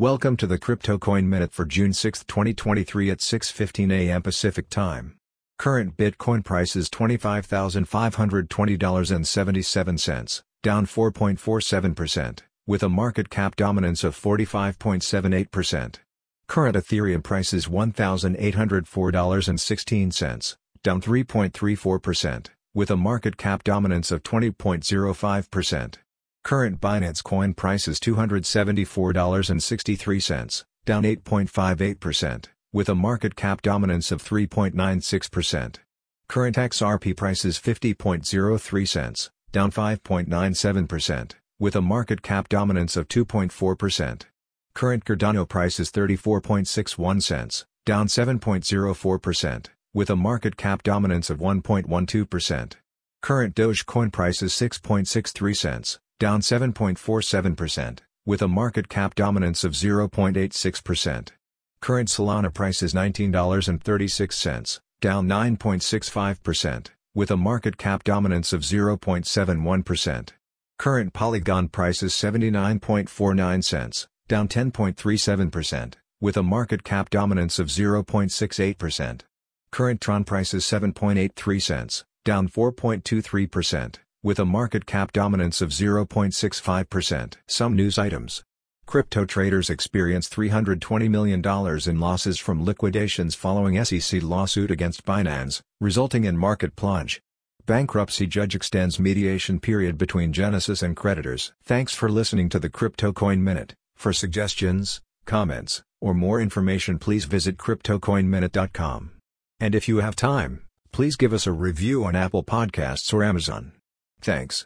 Welcome to the Crypto Coin Minute for June 6, 2023 at 6:15 a.m. Pacific Time. Current Bitcoin price is $25,520.77, down 4.47%, with a market cap dominance of 45.78%. Current Ethereum price is $1,804.16, down 3.34%, with a market cap dominance of 20.05%. Current Binance Coin price is $274.63, down 8.58%, with a market cap dominance of 3.96%. Current XRP price is 50.03 cents, down 5.97%, with a market cap dominance of 2.4%. Current Cardano price is 34.61 cents, down 7.04%, with a market cap dominance of 1.12%. Current Dogecoin price is 6.63 cents, down 7.47%, with a market cap dominance of 0.86%. Current Solana price is $19.36, down 9.65%, with a market cap dominance of 0.71%. Current Polygon price is 79.49 cents, down 10.37%, with a market cap dominance of 0.68%. Current Tron price is 7.83 cents, down 4.23%, with a market cap dominance of 0.65%. Some news items. Crypto traders experience $320 million in losses from liquidations following SEC lawsuit against Binance, resulting in market plunge. Bankruptcy judge extends mediation period between Genesis and creditors. Thanks for listening to the Crypto Coin Minute. For suggestions, comments, or more information please visit CryptoCoinMinute.com. And if you have time, please give us a review on Apple Podcasts or Amazon. Thanks.